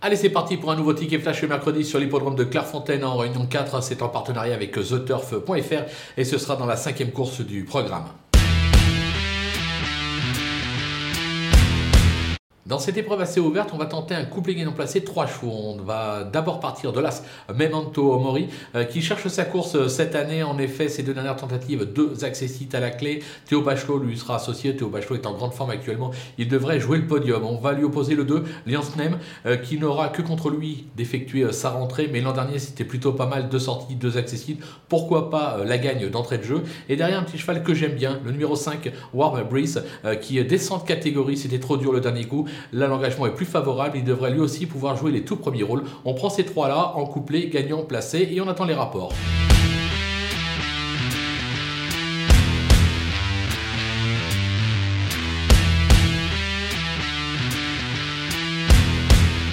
Allez, c'est parti pour un nouveau ticket flash mercredi sur l'hippodrome de Clairefontaine en Réunion 4. C'est en partenariat avec TheTurf.fr et ce sera dans la cinquième course du programme. Dans cette épreuve assez ouverte, on va tenter un couplet gagnant placé, trois chevaux. On va d'abord partir de l'As Memento Mori, euh, qui cherche sa course euh, cette année. En effet, ces deux dernières tentatives, deux accessites à la clé. Théo Bachelot lui sera associé. Théo Bachelot est en grande forme actuellement. Il devrait jouer le podium. On va lui opposer le 2, Liance Nem, euh, qui n'aura que contre lui d'effectuer sa rentrée. Mais l'an dernier, c'était plutôt pas mal. Deux sorties, deux accessites. Pourquoi pas la gagne d'entrée de jeu Et derrière, un petit cheval que j'aime bien, le numéro 5, Warm Breeze, qui descend de catégorie. C'était trop dur le dernier coup. Là, l'engagement est plus favorable. Il devrait lui aussi pouvoir jouer les tout premiers rôles. On prend ces trois-là en couplet, gagnant, placé et on attend les rapports.